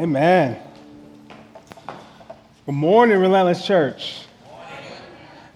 Amen. Good morning, Relentless Church.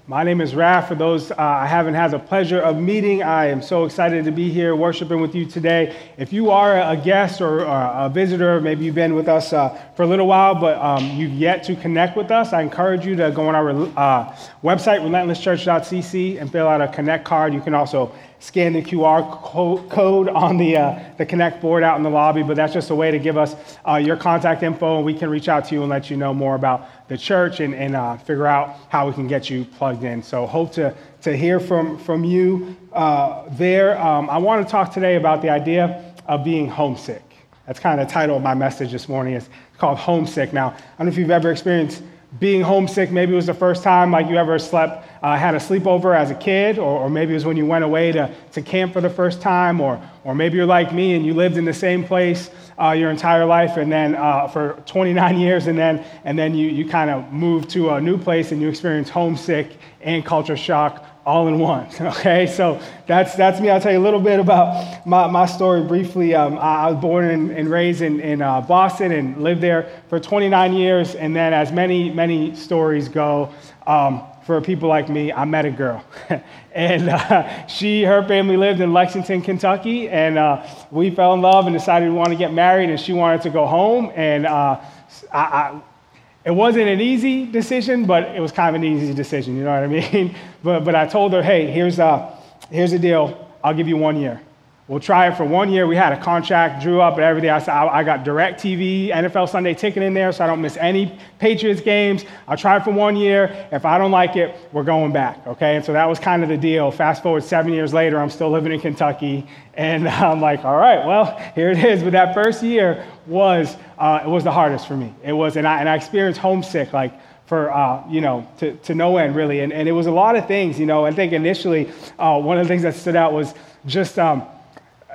My name is Raf. For those uh, I haven't had the pleasure of meeting, I am so excited to be here worshiping with you today. If you are a guest or, or a visitor, maybe you've been with us uh, for a little while, but um, you've yet to connect with us, I encourage you to go on our uh, website, relentlesschurch.cc, and fill out a connect card. You can also scan the QR code on the, uh, the Connect board out in the lobby, but that's just a way to give us uh, your contact info and we can reach out to you and let you know more about the church and, and uh, figure out how we can get you plugged in. So, hope to, to hear from, from you uh, there. Um, I want to talk today about the idea of being homesick. That's kind of the title of my message this morning. It's called Homesick. Now, I don't know if you've ever experienced being homesick. Maybe it was the first time like you ever slept, uh, had a sleepover as a kid, or, or, maybe it was when you went away to, to camp for the first time, or, or maybe you're like me and you lived in the same place uh, your entire life and then uh, for 29 years, and then, and then you, you kind of moved to a new place and you experience homesick and culture shock all in one. Okay, so that's that's me. I'll tell you a little bit about my, my story briefly. Um, I was born and, and raised in, in uh, Boston and lived there for 29 years. And then, as many many stories go, um, for people like me, I met a girl, and uh, she her family lived in Lexington, Kentucky, and uh, we fell in love and decided we wanted to get married. And she wanted to go home, and uh, I, I it wasn't an easy decision, but it was kind of an easy decision, you know what I mean? but, but I told her, hey, here's, uh, here's the deal. I'll give you one year. We'll try it for one year. We had a contract, drew up and everything. I said, I, got DirecTV, NFL Sunday ticket in there so I don't miss any Patriots games. I'll try it for one year. If I don't like it, we're going back, okay? And so that was kind of the deal. Fast forward seven years later, I'm still living in Kentucky. And I'm like, all right, well, here it is. But that first year was, uh, it was the hardest for me. It was, and I, and I experienced homesick, like, for uh, you know to, to no end really and, and it was a lot of things you know i think initially uh, one of the things that stood out was just um,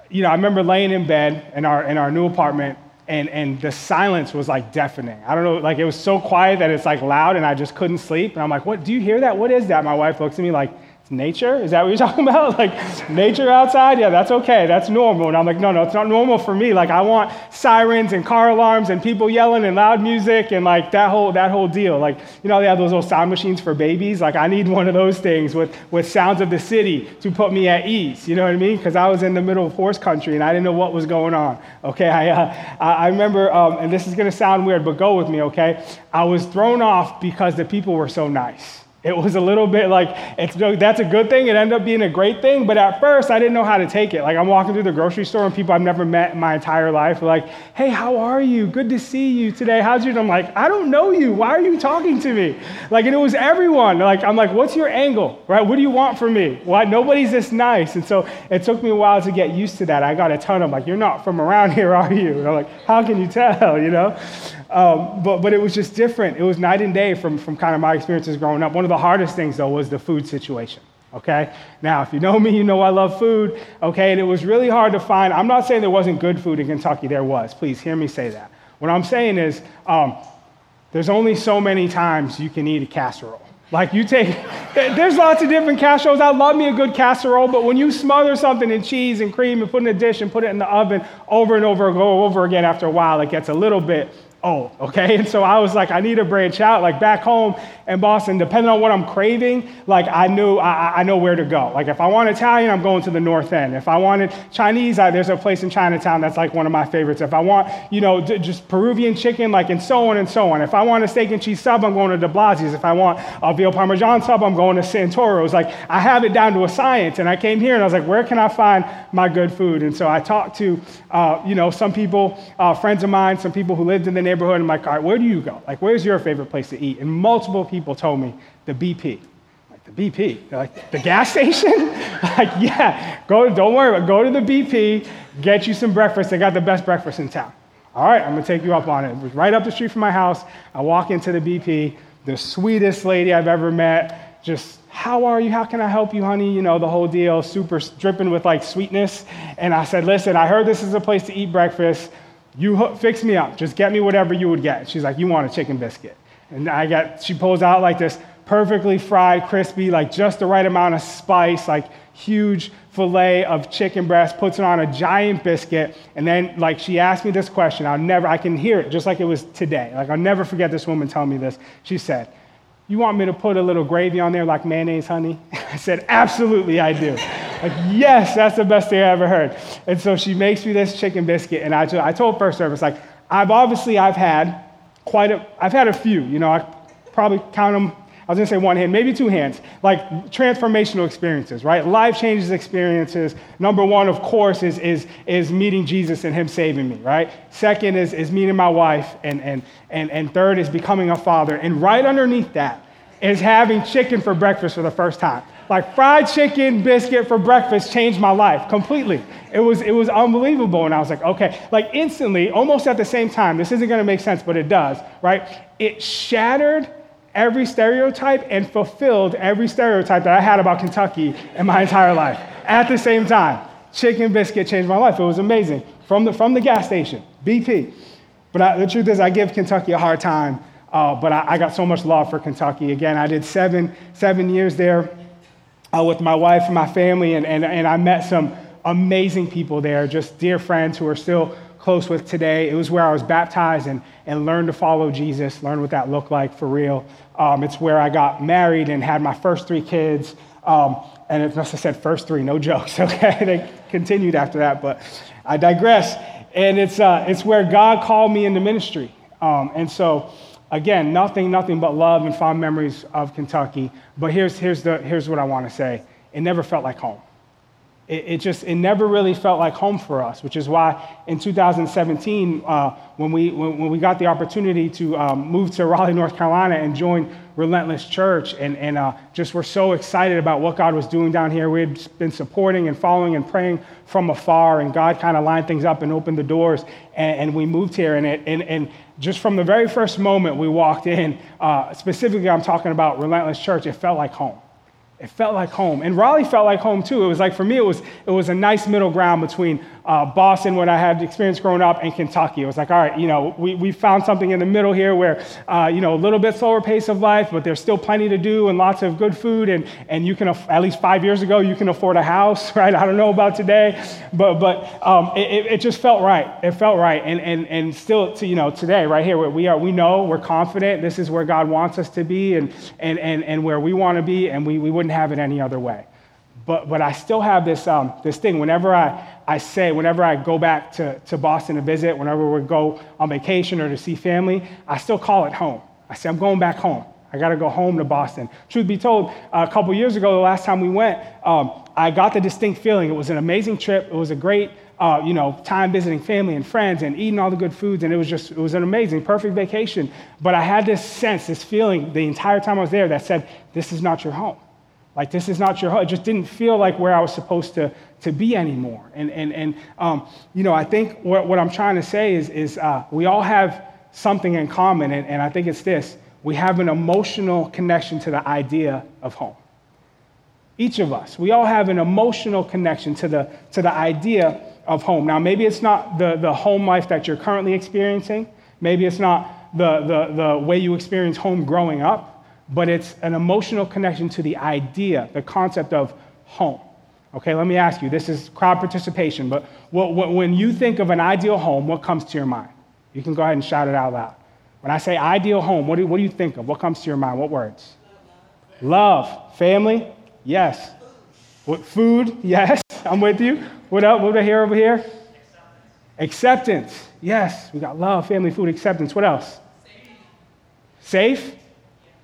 you know, I remember laying in bed in our, in our new apartment and, and the silence was like deafening. I don't know, like it was so quiet that it's like loud and I just couldn't sleep. And I'm like, what, do you hear that? What is that? My wife looks at me like, nature? Is that what you're talking about? Like nature outside? Yeah, that's okay. That's normal. And I'm like, no, no, it's not normal for me. Like I want sirens and car alarms and people yelling and loud music and like that whole that whole deal. Like, you know, they have those little sound machines for babies. Like I need one of those things with, with sounds of the city to put me at ease. You know what I mean? Because I was in the middle of horse country and I didn't know what was going on. Okay, I, uh, I remember, um, and this is going to sound weird, but go with me, okay? I was thrown off because the people were so nice. It was a little bit like, it's, that's a good thing. It ended up being a great thing. But at first, I didn't know how to take it. Like, I'm walking through the grocery store and people I've never met in my entire life are like, hey, how are you? Good to see you today. How's you? And I'm like, I don't know you. Why are you talking to me? Like, and it was everyone. Like, I'm like, what's your angle, right? What do you want from me? Why? Nobody's this nice. And so it took me a while to get used to that. I got a ton of like, you're not from around here, are you? And I'm like, how can you tell, you know? Um, but, but it was just different. It was night and day from, from kind of my experiences growing up. One of the hardest things, though, was the food situation. Okay? Now, if you know me, you know I love food. Okay? And it was really hard to find. I'm not saying there wasn't good food in Kentucky. There was. Please hear me say that. What I'm saying is, um, there's only so many times you can eat a casserole. Like you take, there's lots of different casseroles. I love me a good casserole, but when you smother something in cheese and cream and put in a dish and put it in the oven over and over, go over again after a while, it gets a little bit old, okay? And so I was like, I need to branch out. Like back home in Boston, depending on what I'm craving, like I knew I, I know where to go. Like if I want Italian, I'm going to the North End. If I wanted Chinese, I, there's a place in Chinatown that's like one of my favorites. If I want, you know, d- just Peruvian chicken, like and so on and so on. If I want a steak and cheese sub, I'm going to De Blasi's. If I want a veal parmesan sub, I'm going to Santoro's. Like I have it down to a science. And I came here and I was like, where can I find my good food? And so I talked to, uh, you know, some people, uh, friends of mine, some people who lived in the neighborhood. I'm like, all right, where do you go? Like, where's your favorite place to eat? And multiple people told me the BP. Like, the BP? They're like, the gas station? like, yeah, go, don't worry about it. Go to the BP, get you some breakfast. They got the best breakfast in town. All right, I'm gonna take you up on it. It was right up the street from my house. I walk into the BP, the sweetest lady I've ever met, just how are you? How can I help you, honey? You know, the whole deal, super dripping with like sweetness. And I said, listen, I heard this is a place to eat breakfast. You fix me up. Just get me whatever you would get. She's like, You want a chicken biscuit. And I got, she pulls out like this perfectly fried, crispy, like just the right amount of spice, like huge fillet of chicken breast, puts it on a giant biscuit, and then like she asked me this question. I'll never, I can hear it just like it was today. Like I'll never forget this woman telling me this. She said, "You want me to put a little gravy on there like mayonnaise, honey?" I said, "Absolutely, I do." like yes, that's the best thing I ever heard. And so she makes me this chicken biscuit, and I, told, told first service like I've obviously I've had quite a, I've had a few. You know, I probably count them I was gonna say one hand, maybe two hands, like transformational experiences, right? Life changes experiences. Number one, of course, is, is, is meeting Jesus and Him saving me, right? Second is, is meeting my wife. And, and, and, and third is becoming a father. And right underneath that is having chicken for breakfast for the first time. Like fried chicken biscuit for breakfast changed my life completely. It was, it was unbelievable. And I was like, okay, like instantly, almost at the same time, this isn't gonna make sense, but it does, right? It shattered every stereotype and fulfilled every stereotype that I had about Kentucky in my entire life at the same time. Chicken biscuit changed my life. It was amazing. From the, from the gas station, BP. But I, the truth is, I give Kentucky a hard time, uh, but I, I, got so much love for Kentucky. Again, I did seven, seven years there uh, with my wife and my family, and, and, and I met some amazing people there, just dear friends who are still close with today. It was where I was baptized and, and learned to follow Jesus, learned what that looked like for real. Um, it's where I got married and had my first three kids. Um, and it must have said first three, no jokes, okay? they continued after that, but I digress. And it's, uh, it's where God called me into ministry. Um, and so, again, nothing, nothing but love and fond memories of Kentucky. But here's, here's, the, here's what I want to say it never felt like home it, it, just it never really felt like home for us which is why in 2017 uh, when, we, when, when, we got the opportunity to um, move to raleigh north carolina and join relentless church and, and uh, just were so excited about what god was doing down here. We had been supporting and following and praying from afar and god kind of lined things up and opened the doors and, and we moved here and, it, and, and just from the very first moment we walked in uh, specifically i'm talking about relentless church it felt like home it felt like home. And Raleigh felt like home too. It was like, for me, it was, it was a nice middle ground between uh, Boston, what I had experienced growing up, and Kentucky. It was like, all right, you know, we, we found something in the middle here where, uh, you know, a little bit slower pace of life, but there's still plenty to do and lots of good food. And, and you can, at least five years ago, you can afford a house, right? I don't know about today, but, but um, it, it just felt right. It felt right. And, and, and still, to, you know, today, right here, where we are, we know, we're confident this is where God wants us to be and, and, and, and where we want to be, and we, we wouldn't have it any other way. But, but I still have this, um, this thing. Whenever I, I say, whenever I go back to, to Boston to visit, whenever we go on vacation or to see family, I still call it home. I say, I'm going back home. I got to go home to Boston. Truth be told, a couple years ago, the last time we went, um, I got the distinct feeling it was an amazing trip. It was a great, uh, you know, time visiting family and friends and eating all the good foods, and it was just, it was an amazing, perfect vacation. But I had this sense, this feeling the entire time I was there that said, this is not your home. Like, this is not your home. It just didn't feel like where I was supposed to, to be anymore. And, and, and um, you know, I think what, what I'm trying to say is, is uh, we all have something in common, and, and I think it's this we have an emotional connection to the idea of home. Each of us, we all have an emotional connection to the, to the idea of home. Now, maybe it's not the, the home life that you're currently experiencing, maybe it's not the, the, the way you experience home growing up but it's an emotional connection to the idea, the concept of home. Okay, let me ask you this is crowd participation, but what, what, when you think of an ideal home, what comes to your mind? You can go ahead and shout it out loud. When I say ideal home, what do, what do you think of? What comes to your mind? What words? Love. Family? Yes. What, food? Yes. I'm with you. What else? What do I hear over here? Acceptance. Yes. We got love, family, food, acceptance. What else? Safe? Safe?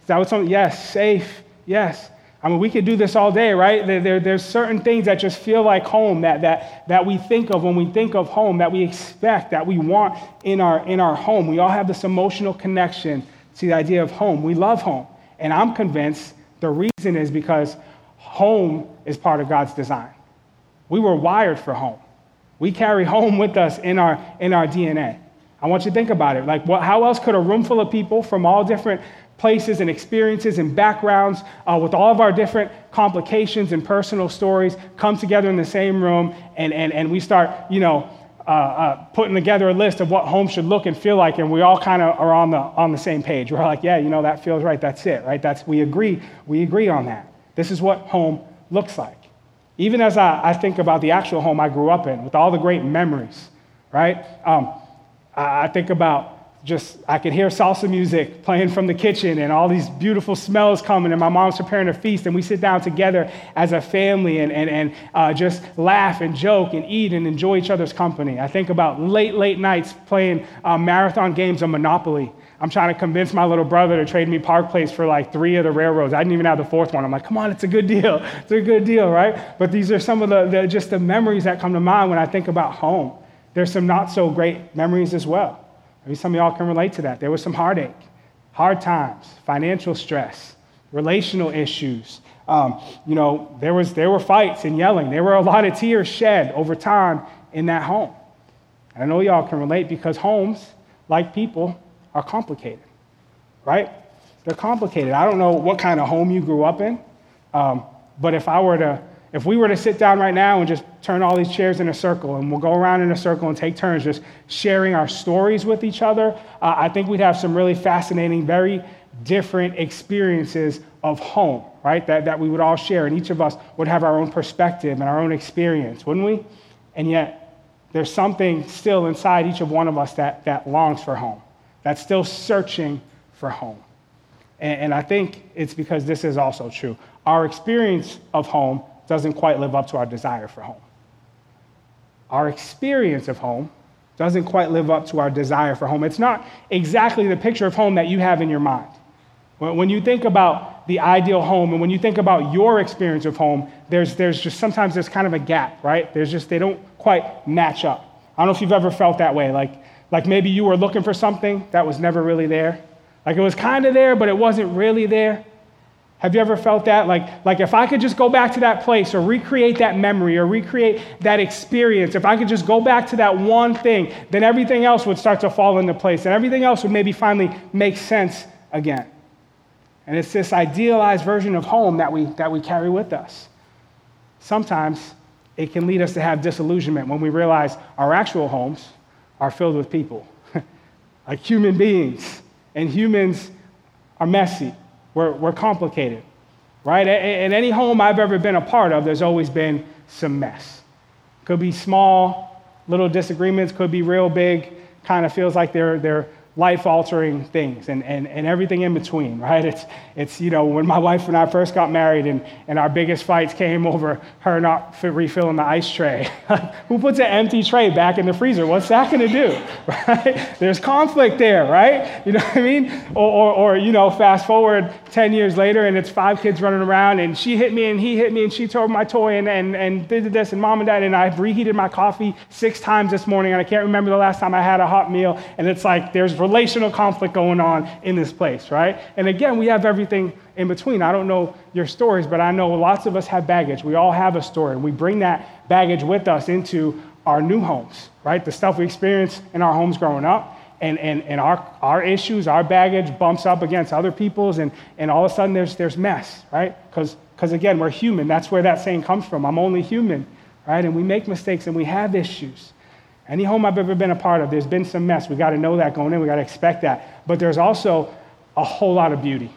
That what something? Yes, safe. Yes. I mean, we could do this all day, right? There, there, there's certain things that just feel like home that, that, that we think of when we think of home, that we expect, that we want in our, in our home. We all have this emotional connection to the idea of home. We love home. And I'm convinced the reason is because home is part of God's design. We were wired for home. We carry home with us in our, in our DNA. I want you to think about it. Like, what, how else could a room full of people from all different places and experiences and backgrounds uh, with all of our different complications and personal stories come together in the same room and, and, and we start, you know, uh, uh, putting together a list of what home should look and feel like, and we all kind of are on the, on the same page. We're like, yeah, you know, that feels right. That's it, right? That's, we agree. We agree on that. This is what home looks like. Even as I, I think about the actual home I grew up in, with all the great memories, right? Um, I, I think about just I could hear salsa music playing from the kitchen and all these beautiful smells coming, and my mom's preparing a feast, and we sit down together as a family and, and, and uh, just laugh and joke and eat and enjoy each other's company. I think about late, late nights playing uh, marathon games of Monopoly. I'm trying to convince my little brother to trade me Park Place for like three of the railroads. I didn't even have the fourth one. I'm like, come on, it's a good deal. It's a good deal, right? But these are some of the, the just the memories that come to mind when I think about home. There's some not so great memories as well. Maybe some of y'all can relate to that. There was some heartache, hard times, financial stress, relational issues. Um, you know, there, was, there were fights and yelling. There were a lot of tears shed over time in that home. And I know y'all can relate because homes, like people, are complicated, right? They're complicated. I don't know what kind of home you grew up in, um, but if I were to if we were to sit down right now and just turn all these chairs in a circle and we'll go around in a circle and take turns just sharing our stories with each other, uh, I think we'd have some really fascinating, very different experiences of home, right? That, that we would all share. And each of us would have our own perspective and our own experience, wouldn't we? And yet, there's something still inside each of one of us that, that longs for home, that's still searching for home. And, and I think it's because this is also true. Our experience of home doesn't quite live up to our desire for home. Our experience of home doesn't quite live up to our desire for home. It's not exactly the picture of home that you have in your mind. When you think about the ideal home and when you think about your experience of home, there's, there's just sometimes there's kind of a gap, right? There's just, they don't quite match up. I don't know if you've ever felt that way. Like, like maybe you were looking for something that was never really there. Like it was kind of there, but it wasn't really there. Have you ever felt that? Like, like if I could just go back to that place or recreate that memory or recreate that experience, if I could just go back to that one thing, then everything else would start to fall into place and everything else would maybe finally make sense again. And it's this idealized version of home that we, that we carry with us. Sometimes it can lead us to have disillusionment when we realize our actual homes are filled with people, like human beings, and humans are messy we're, we're complicated, right? In any home I've ever been a part of, there's always been some mess. Could be small, little disagreements, could be real big, kind of feels like they're, they're life altering things and, and, and everything in between, right? It's, it's, you know, when my wife and I first got married and, and our biggest fights came over her not refilling the ice tray. Who puts an empty tray back in the freezer? What's that going to do, right? There's conflict there, right? You know what I mean? Or, or, or, you know, fast forward 10 years later and it's five kids running around and she hit me and he hit me and she tore my toy and, and, and did this and mom and dad and I've reheated my coffee six times this morning and I can't remember the last time I had a hot meal and it's like there's relational conflict going on in this place, right? And again, we have everything in between. I don't know your stories, but I know lots of us have baggage. We all have a story, and we bring that baggage with us into our new homes, right? The stuff we experienced in our homes growing up. And, and, and our, our issues, our baggage bumps up against other people's, and, and all of a sudden there's, there's mess, right? Because again, we're human. That's where that saying comes from. I'm only human, right? And we make mistakes and we have issues. Any home I've ever been a part of, there's been some mess. We got to know that going in. We got to expect that. But there's also a whole lot of beauty.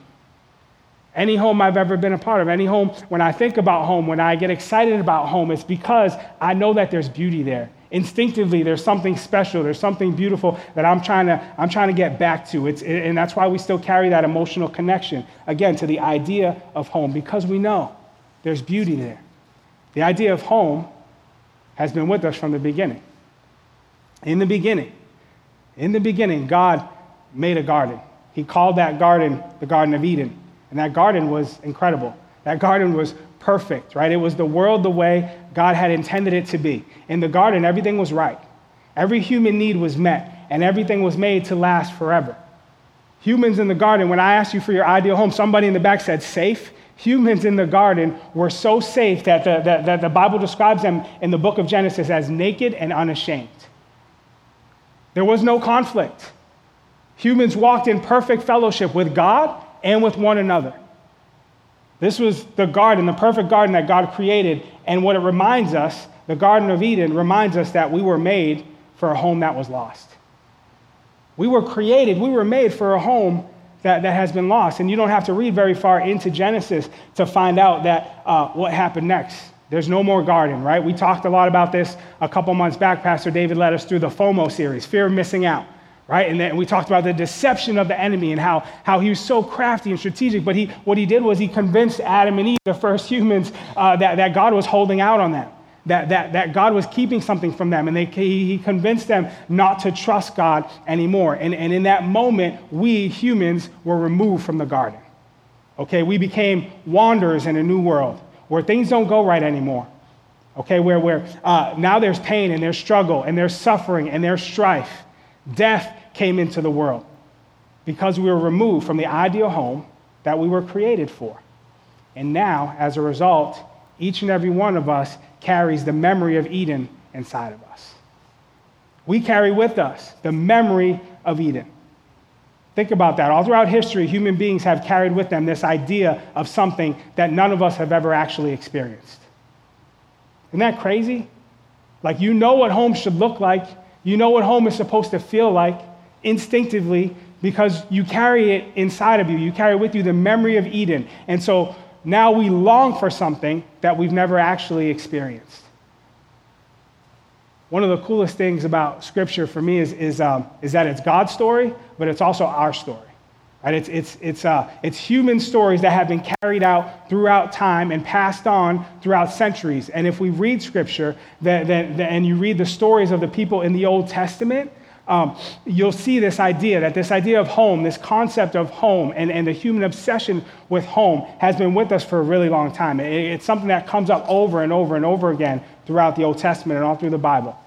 Any home I've ever been a part of, any home, when I think about home, when I get excited about home, it's because I know that there's beauty there. Instinctively, there's something special, there's something beautiful that I'm trying to, I'm trying to get back to. It's, and that's why we still carry that emotional connection, again, to the idea of home, because we know there's beauty there. The idea of home has been with us from the beginning. In the beginning, in the beginning, God made a garden. He called that garden the Garden of Eden. And that garden was incredible. That garden was perfect, right? It was the world the way God had intended it to be. In the garden, everything was right. Every human need was met, and everything was made to last forever. Humans in the garden, when I asked you for your ideal home, somebody in the back said safe. Humans in the garden were so safe that the, that, the Bible describes them in the book of Genesis as naked and unashamed. There was no conflict. Humans walked in perfect fellowship with God and with one another. This was the garden, the perfect garden that God created. And what it reminds us, the Garden of Eden reminds us that we were made for a home that was lost. We were created, we were made for a home that, that has been lost. And you don't have to read very far into Genesis to find out that uh, what happened next. There's no more garden, right? We talked a lot about this a couple months back. Pastor David led us through the FOMO series, fear of missing out, right? And then we talked about the deception of the enemy and how, how he was so crafty and strategic. But he, what he did was he convinced Adam and Eve, the first humans, uh, that, that God was holding out on them that, that, that God was keeping something from them, and they, he convinced them not to trust God anymore. And, and in that moment, we humans were removed from the garden. Okay, we became wanderers in a new world where things don't go right anymore. Okay, where, where uh, now there's pain and there's struggle and there's suffering and there's strife. Death came into the world because we were removed from the ideal home that we were created for. And now, as a result, each and every one of us carries the memory of Eden inside of us. We carry with us the memory of Eden. Think about that. All throughout history, human beings have carried with them this idea of something that none of us have ever actually experienced. Isn't that crazy? Like, you know what home should look like, you know what home is supposed to feel like instinctively because you carry it inside of you. You carry with you the memory of Eden. And so, now we long for something that we've never actually experienced. One of the coolest things about Scripture for me is, is, um, is that it's God's story, but it's also our story. Right? It's, it's, it's, uh, it's human stories that have been carried out throughout time and passed on throughout centuries. And if we read Scripture that, that, and you read the stories of the people in the Old Testament, um, you'll see this idea that this idea of home, this concept of home, and, and the human obsession with home has been with us for a really long time. It, it's something that comes up over and over and over again throughout the Old Testament and all through the Bible.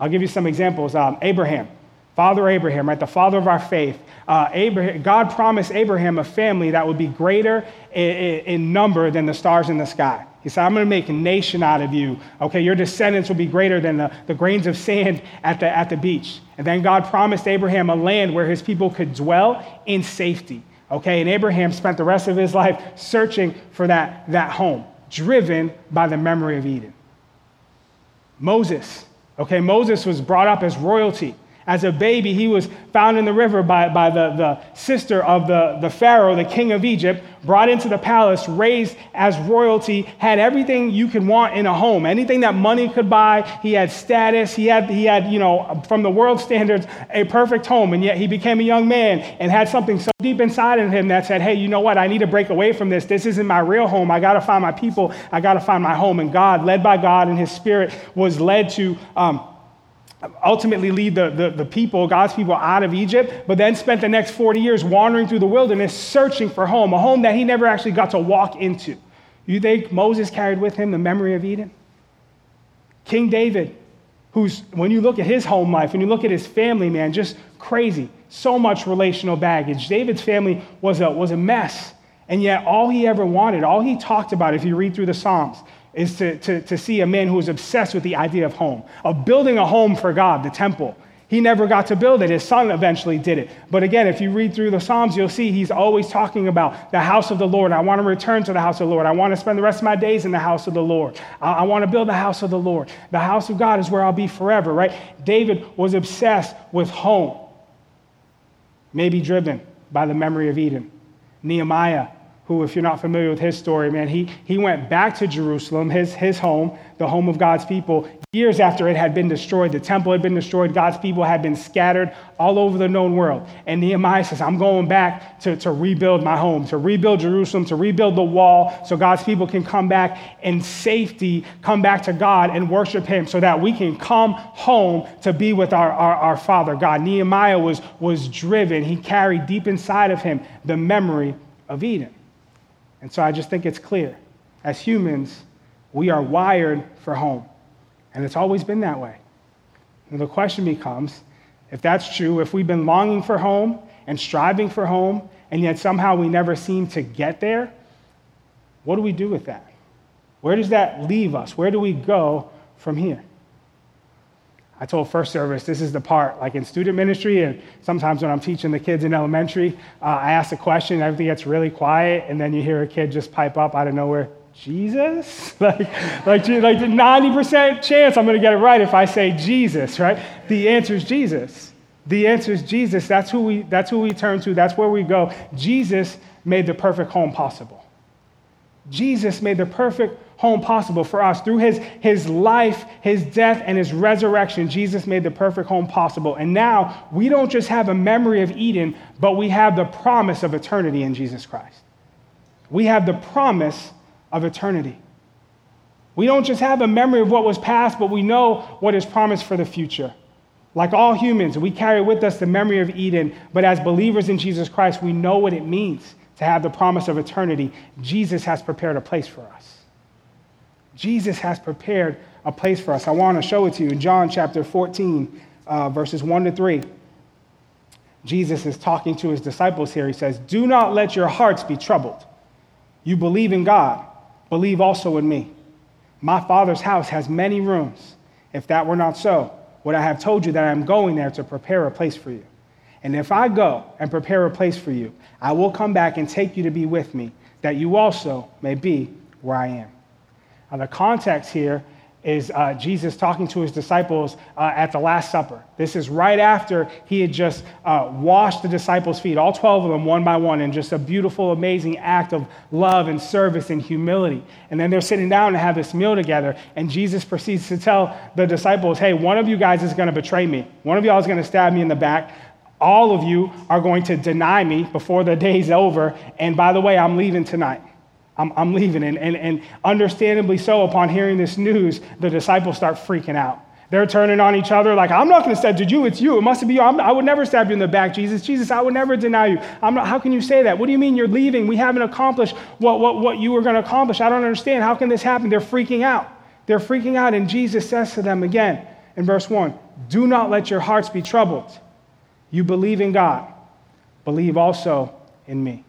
I'll give you some examples. Um, Abraham, Father Abraham, right, the father of our faith. Uh, Abraham, God promised Abraham a family that would be greater in, in number than the stars in the sky. He said, I'm going to make a nation out of you. Okay, your descendants will be greater than the, the grains of sand at the, at the beach. And then God promised Abraham a land where his people could dwell in safety. Okay, and Abraham spent the rest of his life searching for that, that home, driven by the memory of Eden. Moses, okay, Moses was brought up as royalty. As a baby, he was found in the river by, by the, the sister of the, the Pharaoh, the king of Egypt, brought into the palace, raised as royalty, had everything you could want in a home, anything that money could buy. He had status, he had, he had, you know, from the world standards, a perfect home. And yet he became a young man and had something so deep inside of him that said, hey, you know what? I need to break away from this. This isn't my real home. I got to find my people. I got to find my home. And God, led by God and his spirit, was led to. Um, ultimately lead the, the, the, people, God's people, out of Egypt, but then spent the next 40 years wandering through the wilderness searching for home, a home that he never actually got to walk into. You think Moses carried with him the memory of Eden? King David, who's, when you look at his home life, when you look at his family, man, just crazy. So much relational baggage. David's family was a, was a mess. And yet, all he ever wanted, all he talked about, if you read through the Psalms, is to, to, to see a man who was obsessed with the idea of home, of building a home for God, the temple. He never got to build it. His son eventually did it. But again, if you read through the Psalms, you'll see he's always talking about the house of the Lord. I want to return to the house of the Lord. I want to spend the rest of my days in the house of the Lord. I, I want to build the house of the Lord. The house of God is where I'll be forever, right? David was obsessed with home, maybe driven by the memory of Eden. Nehemiah who, if you're not familiar with his story, man, he, he went back to Jerusalem, his, his home, the home of God's people, years after it had been destroyed. The temple had been destroyed. God's people had been scattered all over the known world. And Nehemiah says, I'm going back to, to rebuild my home, to rebuild Jerusalem, to rebuild the wall so God's people can come back in safety, come back to God and worship Him so that we can come home to be with our, our, our Father God. Nehemiah was, was driven, he carried deep inside of him the memory of Eden. And so I just think it's clear. As humans, we are wired for home. And it's always been that way. And the question becomes if that's true, if we've been longing for home and striving for home, and yet somehow we never seem to get there, what do we do with that? Where does that leave us? Where do we go from here? I told first service, this is the part, like in student ministry, and sometimes when I'm teaching the kids in elementary, uh, I ask a question, everything gets really quiet, and then you hear a kid just pipe up out of nowhere, Jesus? like, like, like the 90% chance I'm going to get it right if I say Jesus, right? The answer is Jesus. The answer is Jesus. That's who we, that's who we turn to. That's where we go. Jesus made the perfect home possible. Jesus made the perfect home possible for us. Through his, his life, his death, and his resurrection, Jesus made the perfect home possible. And now we don't just have a memory of Eden, but we have the promise of eternity in Jesus Christ. We have the promise of eternity. We don't just have a memory of what was past, but we know what is promised for the future. Like all humans, we carry with us the memory of Eden, but as believers in Jesus Christ, we know what it means to have the promise of eternity. Jesus has prepared a place for us. Jesus has prepared a place for us. I want to show it to you in John chapter 14, uh, verses 1 to 3. Jesus is talking to his disciples here. He says, Do not let your hearts be troubled. You believe in God Believe also in me. My Father's house has many rooms. If that were not so, would I have told you that I am going there to prepare a place for you? And if I go and prepare a place for you, I will come back and take you to be with me, that you also may be where I am. Now, the context here is uh, Jesus talking to his disciples uh, at the Last Supper. This is right after he had just uh, washed the disciples' feet, all 12 of them, one by one, in just a beautiful, amazing act of love and service and humility. And then they're sitting down to have this meal together, and Jesus proceeds to tell the disciples, hey, one of you guys is going to betray me, one of y'all is going to stab me in the back. All of you are going to deny me before the day's over. And by the way, I'm leaving tonight. I'm, I'm leaving. And, and, and understandably so, upon hearing this news, the disciples start freaking out. They're turning on each other like, I'm not going to stab you. It's you. It must be you. I'm, i would never stab you in the back, Jesus. Jesus, I would never deny you. Not, how can you say that? What do you mean you're leaving? We haven't accomplished what, what, what you were going to accomplish. I don't understand. How can this happen? They're freaking out. They're freaking out. And Jesus says to them again in verse 1 Do not let your hearts be troubled. You believe in God, believe also in me.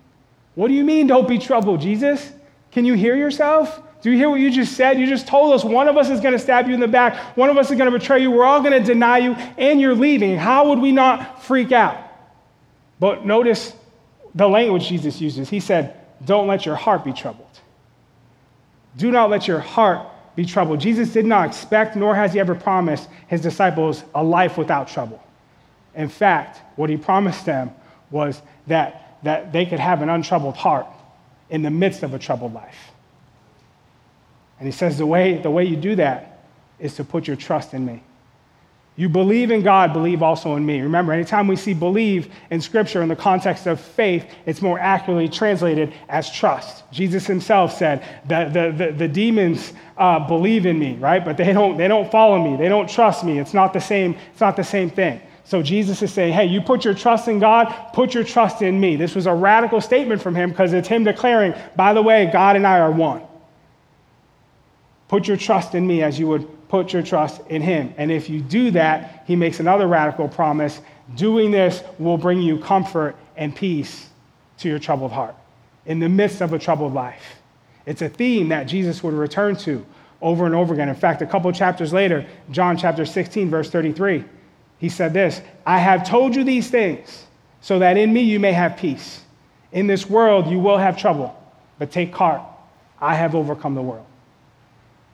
What do you mean, don't be troubled, Jesus? Can you hear yourself? Do you hear what you just said? You just told us one of us is going to stab you in the back, one of us is going to betray you, we're all going to deny you, and you're leaving. How would we not freak out? But notice the language Jesus uses. He said, Don't let your heart be troubled. Do not let your heart be troubled. Jesus did not expect, nor has he ever promised his disciples a life without trouble. In fact, what he promised them was that, that they could have an untroubled heart in the midst of a troubled life. And he says the way, the way you do that is to put your trust in me. You believe in God, believe also in me. Remember, anytime we see believe in Scripture in the context of faith, it's more accurately translated as trust. Jesus himself said that the, the, the demons uh, believe in me, right? But they don't, they don't follow me. They don't trust me. It's not the same, it's not the same thing. So Jesus is saying, hey, you put your trust in God, put your trust in me. This was a radical statement from him because it's him declaring, by the way, God and I are one. Put your trust in me as you would put your trust in him. And if you do that, he makes another radical promise. Doing this will bring you comfort and peace to your troubled heart in the midst of a troubled life. It's a theme that Jesus would return to over and over again. In fact, a couple chapters later, John chapter 16, verse 33 he said this I have told you these things so that in me you may have peace. In this world you will have trouble, but take heart. I have overcome the world.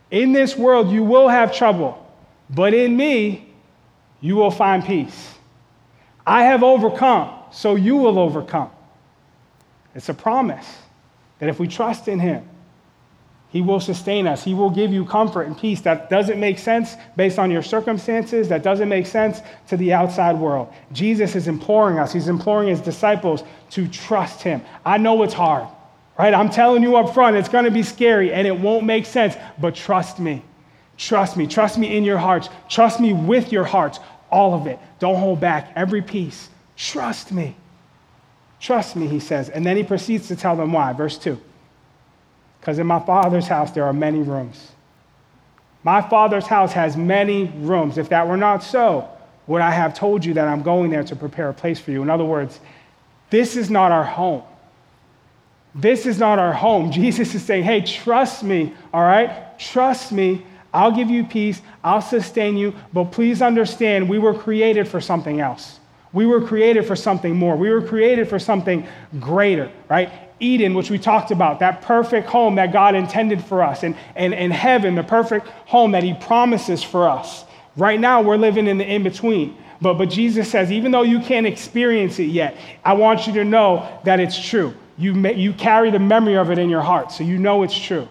In this world you will have trouble, but in me you will find peace. I have overcome, so you will overcome. It's a promise that if we trust in Him, he will sustain us. He will give you comfort and peace that doesn't make sense based on your circumstances, that doesn't make sense to the outside world. Jesus is imploring us, he's imploring his disciples to trust him. I know it's hard, right? I'm telling you up front, it's going to be scary and it won't make sense, but trust me. Trust me. Trust me in your hearts. Trust me with your hearts. All of it. Don't hold back. Every piece. Trust me. Trust me, he says. And then he proceeds to tell them why. Verse 2. Because in my Father's house there are many rooms. My Father's house has many rooms. If that were not so, would I have told you that I'm going there to prepare a place for you? In other words, this is not our home. This is not our home. Jesus is saying, hey, trust me, all right? Trust me. I'll give you peace. I'll sustain you. But please understand, we were created for something else. We were created for something more. We were created for something greater, right? Eden, which we talked about, that perfect home that God intended for us, and, and, and heaven, the perfect home that He promises for us. Right now, we're living in the in between. But, but Jesus says, even though you can't experience it yet, I want you to know that it's true. You, may, you carry the memory of it in your heart, so you know it's true.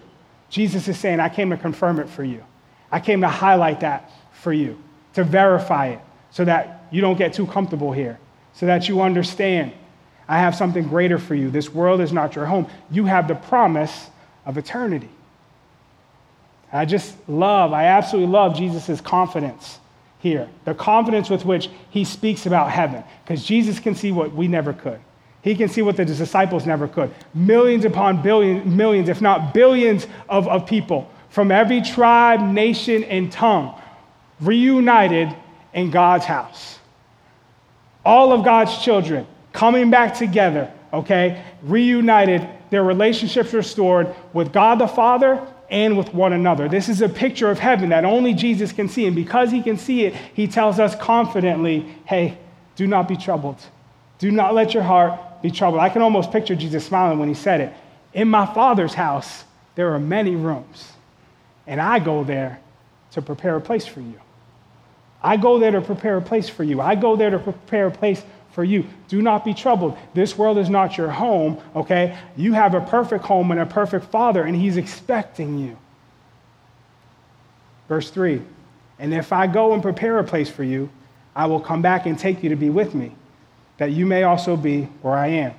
Jesus is saying, I came to confirm it for you. I came to highlight that for you, to verify it, so that you don't get too comfortable here, so that you understand I have something greater for you. This world is not your home. You have the promise of eternity. I just love, I absolutely love Jesus' confidence here. The confidence with which he speaks about heaven, because Jesus can see what we never could. He can see what the disciples never could. Millions upon billions, millions, if not billions of, of people from every tribe, nation, and tongue reunited in God's house. All of God's children coming back together, okay, reunited, their relationships restored with God the Father and with one another. This is a picture of heaven that only Jesus can see. And because he can see it, he tells us confidently, hey, do not be troubled. Do not let your heart be troubled. I can almost picture Jesus smiling when he said it. In my Father's house, there are many rooms, and I go there to prepare a place for you. I go there to prepare a place for you. I go there to prepare a place for you. Do not be troubled. This world is not your home, okay? You have a perfect home and a perfect father, and he's expecting you. Verse 3 And if I go and prepare a place for you, I will come back and take you to be with me, that you may also be where I am.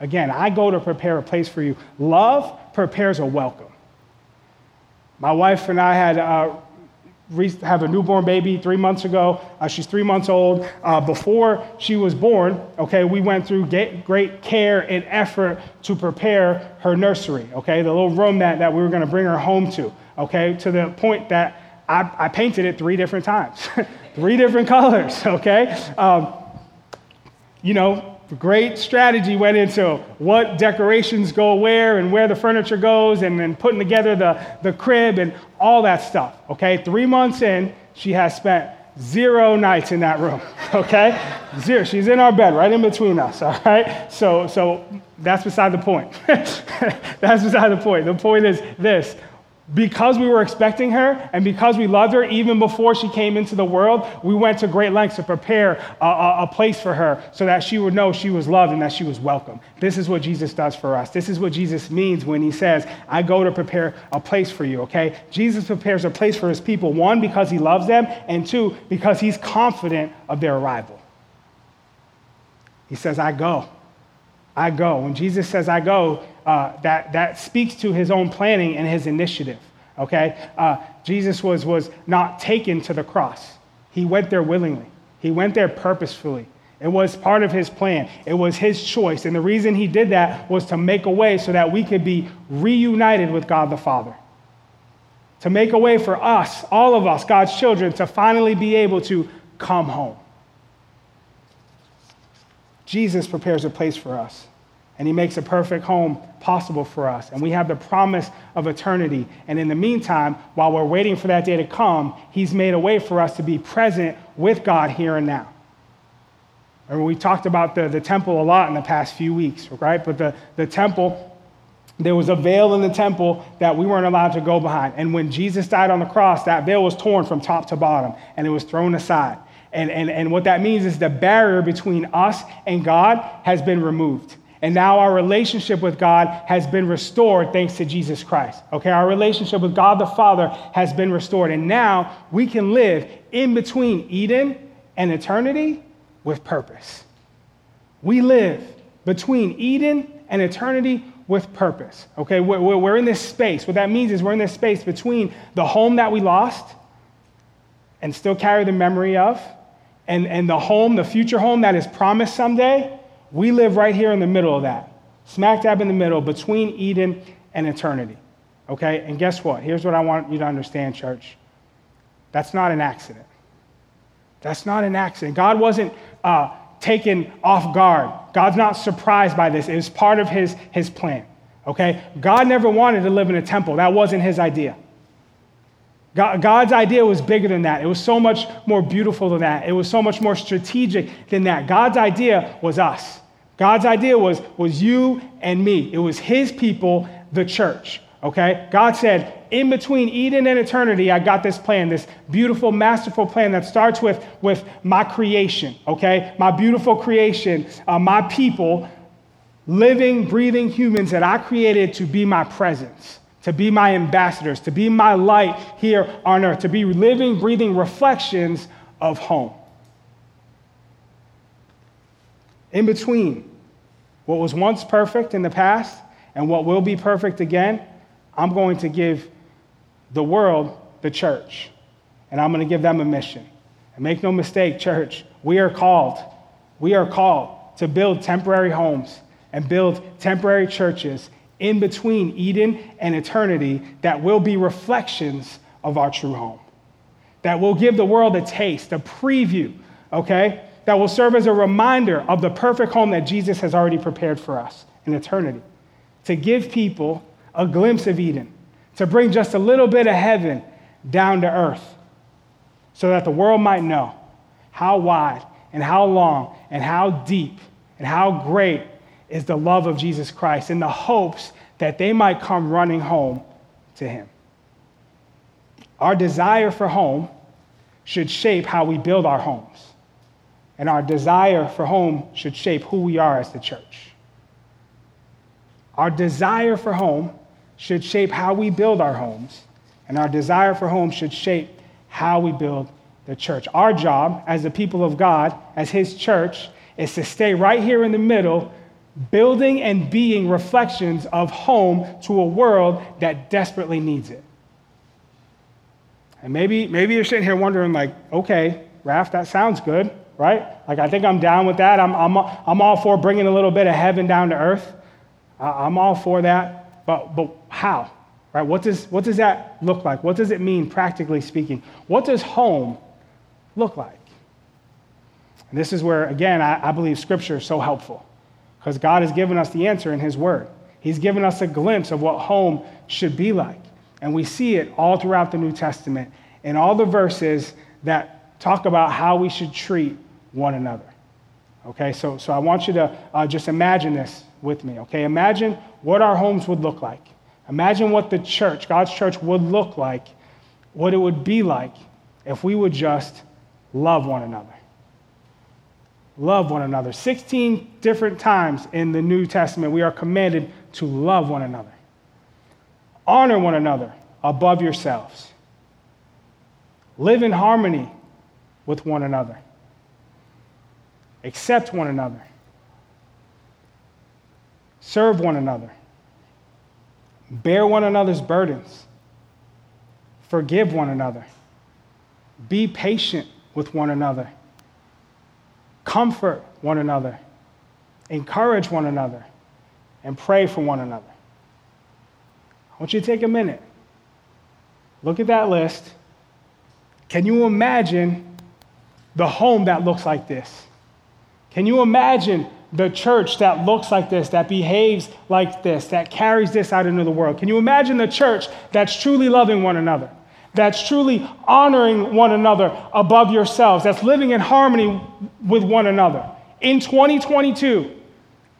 Again, I go to prepare a place for you. Love prepares a welcome. My wife and I had uh, have a newborn baby three months ago. Uh, she's three months old. Uh, before she was born, okay, we went through great care and effort to prepare her nursery, okay, the little room that, that we were going to bring her home to, okay, to the point that I, I painted it three different times, three different colors, okay. Um, you know, great strategy went into what decorations go where and where the furniture goes and then putting together the, the crib and all that stuff. Okay, three months in, she has spent zero nights in that room. Okay, zero. She's in our bed right in between us. All right, so so that's beside the point. that's beside the point. The point is this because we were expecting her and because we loved her even before she came into the world, we went to great lengths to prepare a, a, a, place for her so that she would know she was loved and that she was welcome. This is what Jesus does for us. This is what Jesus means when he says, I go to prepare a place for you, okay? Jesus prepares a place for his people, one, because he loves them, and two, because he's confident of their arrival. He says, I go. I go. When Jesus says, I go, uh, that, that speaks to his own planning and his initiative. Okay? Uh, Jesus was, was not taken to the cross, he went there willingly, he went there purposefully. It was part of his plan. It was his choice. And the reason he did that was to make a way so that we could be reunited with God the Father. To make a way for us, all of us, God's children, to finally be able to come home. Jesus prepares a place for us and he makes a perfect home possible for us. And we have the promise of eternity. And in the meantime, while we're waiting for that day to come, he's made a way for us to be present with God here and now. And we talked about the, the temple a lot in the past few weeks, right? But the, the temple, there was a veil in the temple that we weren't allowed to go behind. And when Jesus died on the cross, that veil was torn from top to bottom and it was thrown aside. And, and, and what that means is the barrier between us and God has been removed. And now our relationship with God has been restored thanks to Jesus Christ. Okay, our relationship with God the Father has been restored. And now we can live in between Eden and eternity with purpose. We live between Eden and eternity with purpose. Okay, we're, we're in this space. What that means is we're in this space between the home that we lost and still carry the memory of, and, and the home, the future home that is promised someday we live right here in the middle of that, smack dab in the middle between Eden and eternity. Okay? And guess what? Here's what I want you to understand, church. That's not an accident. That's not an accident. God wasn't uh, taken off guard. God's not surprised by this. It was part of his, his plan. Okay? God never wanted to live in a temple. That wasn't his idea. God, God's idea was bigger than that. It was so much more beautiful than that. It was so much more strategic than that. God's idea was us. God's idea was, was you and me. It was his people, the church. Okay? God said, in between Eden and eternity, I got this plan, this beautiful, masterful plan that starts with, with my creation, okay? My beautiful creation, uh, my people, living, breathing humans that I created to be my presence, to be my ambassadors, to be my light here on earth, to be living, breathing reflections of home. In between what was once perfect in the past and what will be perfect again, I'm going to give the world the church, and I'm going to give them a mission. And make no mistake, church, we are called, we are called to build temporary homes and build temporary churches in between Eden and eternity that will be reflections of our true home. That will give the world a taste, a preview, okay? That will serve as a reminder of the perfect home that Jesus has already prepared for us in eternity. To give people a glimpse of Eden, to bring just a little bit of heaven down to earth so that the world might know how wide and how long and how deep and how great is the love of Jesus Christ in the hopes that they might come running home to him. Our desire for home should shape how we build our homes. And our desire for home should shape who we are as the church. Our desire for home should shape how we build our homes, and our desire for home should shape how we build the church. Our job as the people of God, as His church, is to stay right here in the middle, building and being reflections of home to a world that desperately needs it. And maybe, maybe you're sitting here wondering, like, okay, Raph, that sounds good, right? Like, I think I'm down with that. I'm, I'm, I'm all for bringing a little bit of heaven down to earth. I'm all for that. But, but how? Right? What does, what does that look like? What does it mean, practically speaking? What does home look like? And this is where, again, I, I believe Scripture is so helpful because God has given us the answer in His Word. He's given us a glimpse of what home should be like. And we see it all throughout the New Testament in all the verses that talk about how we should treat one another. Okay, so, so I want you to uh, just imagine this with me. Okay, imagine what our homes would look like. Imagine what the church, God's church, would look like, what it would be like if we would just love one another. Love one another. 16 different times in the New Testament, we are commanded to love one another. Honor one another above yourselves. Live in harmony with one another. Accept one another. Serve one another. Bear one another's burdens. Forgive one another. Be patient with one another. Comfort one another. Encourage one another. And pray for one another. I want you to take a minute. Look at that list. Can you imagine the home that looks like this? Can you imagine the church that looks like this, that behaves like this, that carries this out into the world? Can you imagine the church that's truly loving one another, that's truly honoring one another above yourselves, that's living in harmony with one another? In 2022,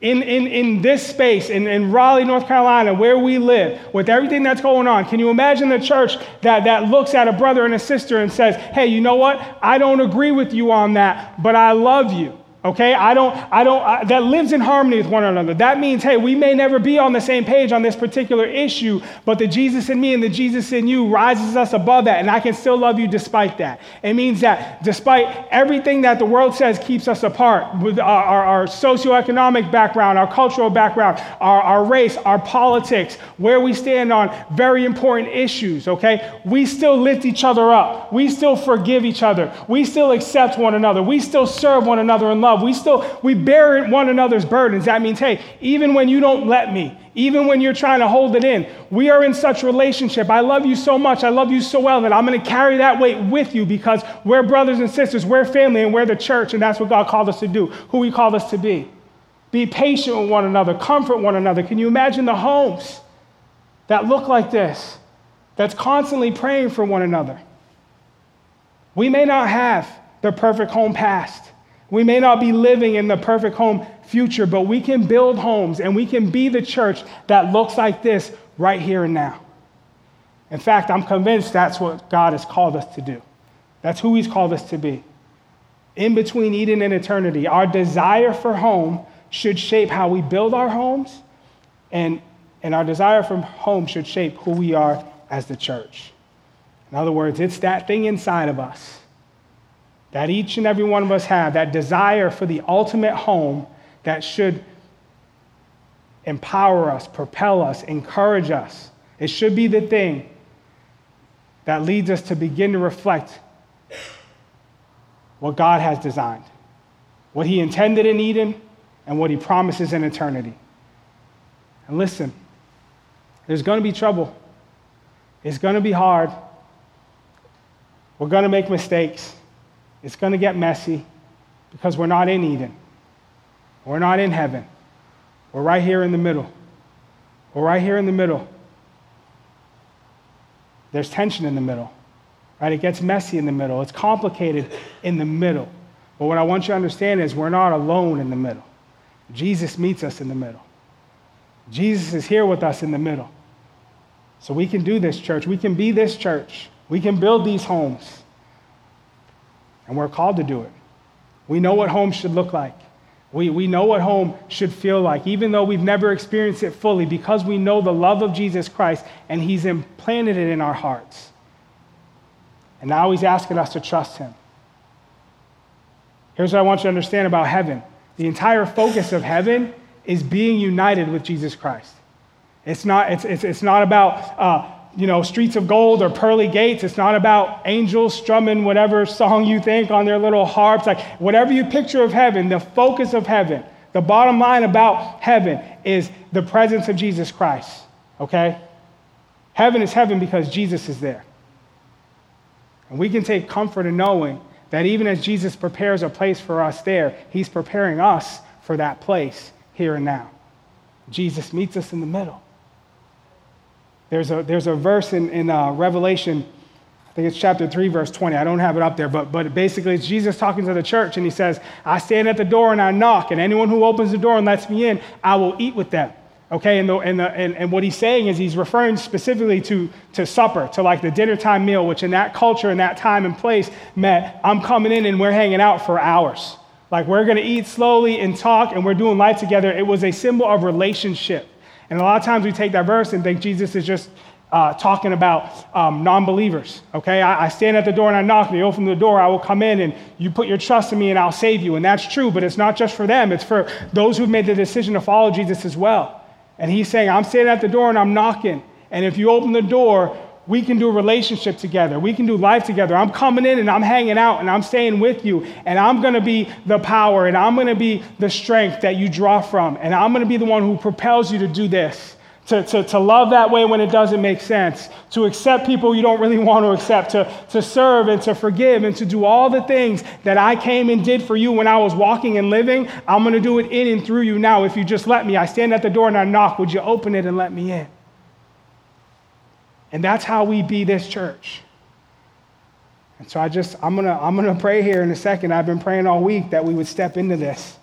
in, in, in this space, in, in Raleigh, North Carolina, where we live, with everything that's going on, can you imagine the church that, that looks at a brother and a sister and says, hey, you know what? I don't agree with you on that, but I love you okay i don't i don't I, that lives in harmony with one another. That means hey we may never be on the same page on this particular issue but the jesus in me and the jesus in you rises us above that and i can still love you despite that. It means that despite everything that the world says keeps us apart with our, our, our socioeconomic background our cultural background our, our race our politics where we stand on very important issues okay? We still lift each other up. We still forgive each other. We still accept one another. We still serve one another in love love. We still, we bear one another's burdens. That means, hey, even when you don't let me, even when you're trying to hold it in, we are in such relationship. I love you so much. I love you so well that I'm going to carry that weight with you because we're brothers and sisters, we're family, and we're the church, and that's what God called us to do, who He called us to be. Be patient with one another, comfort one another. Can you imagine the homes that look like this, that's constantly praying for one another? We may not have the perfect home past. We may not be living in the perfect home future, but we can build homes and we can be the church that looks like this right here and now. In fact, I'm convinced that's what God has called us to do. That's who He's called us to be. In between Eden and eternity, our desire for home should shape how we build our homes, and, and our desire for home should shape who we are as the church. In other words, it's that thing inside of us that each and every one of us have, that desire for the ultimate home that should empower us, propel us, encourage us. It should be the thing that leads us to begin to reflect what God has designed, what He intended in Eden, and what He promises in eternity. And listen, there's going to be trouble, it's going to be hard. We're going to make mistakes. It's going to get messy because we're not in Eden. We're not in heaven. We're right here in the middle. We're right here in the middle. There's tension in the middle, right? It gets messy in the middle. It's complicated in the middle. But what I want you to understand is we're not alone in the middle. Jesus meets us in the middle. Jesus is here with us in the middle. So we can do this, church. We can be this church. We can build these homes and we're called to do it. We know what home should look like. We, we know what home should feel like, even though we've never experienced it fully, because we know the love of Jesus Christ and He's implanted it in our hearts. And now He's asking us to trust Him. Here's what I want you to understand about heaven the entire focus of heaven is being united with Jesus Christ. It's not, it's, it's, it's not about uh, you know, streets of gold or pearly gates. It's not about angels strumming whatever song you think on their little harps. Like whatever you picture of heaven, the focus of heaven, the bottom line about heaven is the presence of Jesus Christ. Okay? Heaven is heaven because Jesus is there. And we can take comfort in knowing that even as Jesus prepares a place for us there, he's preparing us for that place here and now. Jesus meets us in the middle. There's a, there's a verse in, in uh, Revelation, I think it's chapter 3, verse 20. I don't have it up there, but, but basically it's Jesus talking to the church, and he says, I stand at the door and I knock, and anyone who opens the door and lets me in, I will eat with them. Okay, and, the, and, the, and, and what he's saying is he's referring specifically to, to supper, to like the dinner time meal, which in that culture, in that time and place, meant I'm coming in and we're hanging out for hours. Like we're gonna eat slowly and talk and we're doing life together. It was a symbol of relationship. And a lot of times we take that verse and think Jesus is just uh, talking about um, non believers. Okay, I, I, stand at the door and I knock, and you open the door, I will come in, and you put your trust in me, and I'll save you. And that's true, but it's not just for them, it's for those who've made the decision to follow Jesus as well. And he's saying, I'm standing at the door and I'm knocking. And if you open the door, we can do a relationship together. We can do life together. I'm coming in and I'm hanging out and I'm staying with you. And I'm going to be the power and I'm going to be the strength that you draw from. And I'm going to be the one who propels you to do this. To, to, to love that way when it doesn't make sense, to accept people you don't really want to accept, to, to serve and to forgive and to do all the things that I came and did for you when I was walking and living. I'm going to do it in and through you now if you just let me. I stand at the door and I knock. Would you open it and let me in? And that's how we be this church. And so I just, I'm going to I'm gonna pray here in a second. I've been praying all week that we would step into this.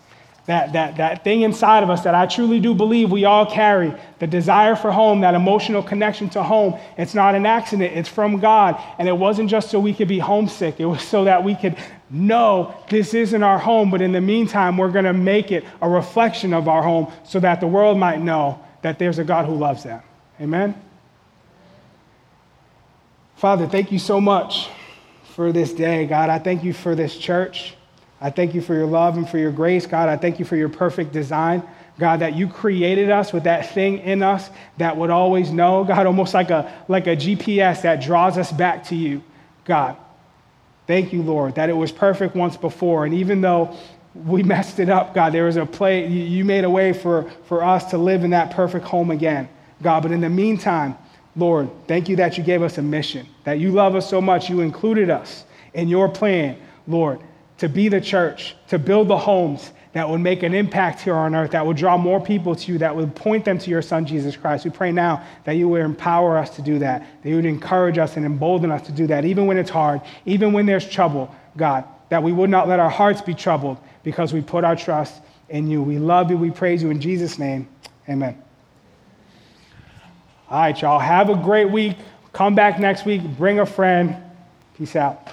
That, that, that thing inside of us that I truly do believe we all carry, the desire for home, that emotional connection to home. It's not an accident, it's from God. And it wasn't just so we could be homesick, it was so that we could know this isn't our home, but in the meantime, we're going to make it a reflection of our home so that the world might know that there's a God who loves them. Amen? Father, thank you so much for this day, God. I thank you for this church. I thank you for your love and for your grace, God. I thank you for your perfect design. God, that you created us with that thing in us that would always know, God, almost like a, like a GPS that draws us back to you, God. Thank you, Lord, that it was perfect once before. And even though we messed it up, God, there was a play, you made a way for, for us to live in that perfect home again, God. But in the meantime, Lord, thank you that you gave us a mission, that you love us so much, you included us in your plan, Lord, to be the church, to build the homes that would make an impact here on earth, that would draw more people to you, that would point them to your Son, Jesus Christ. We pray now that you would empower us to do that, that you would encourage us and embolden us to do that, even when it's hard, even when there's trouble, God, that we would not let our hearts be troubled, because we put our trust in you. We love you. We praise you in Jesus' name. Amen. All right, y'all. Have a great week. Come back next week. Bring a friend. Peace out.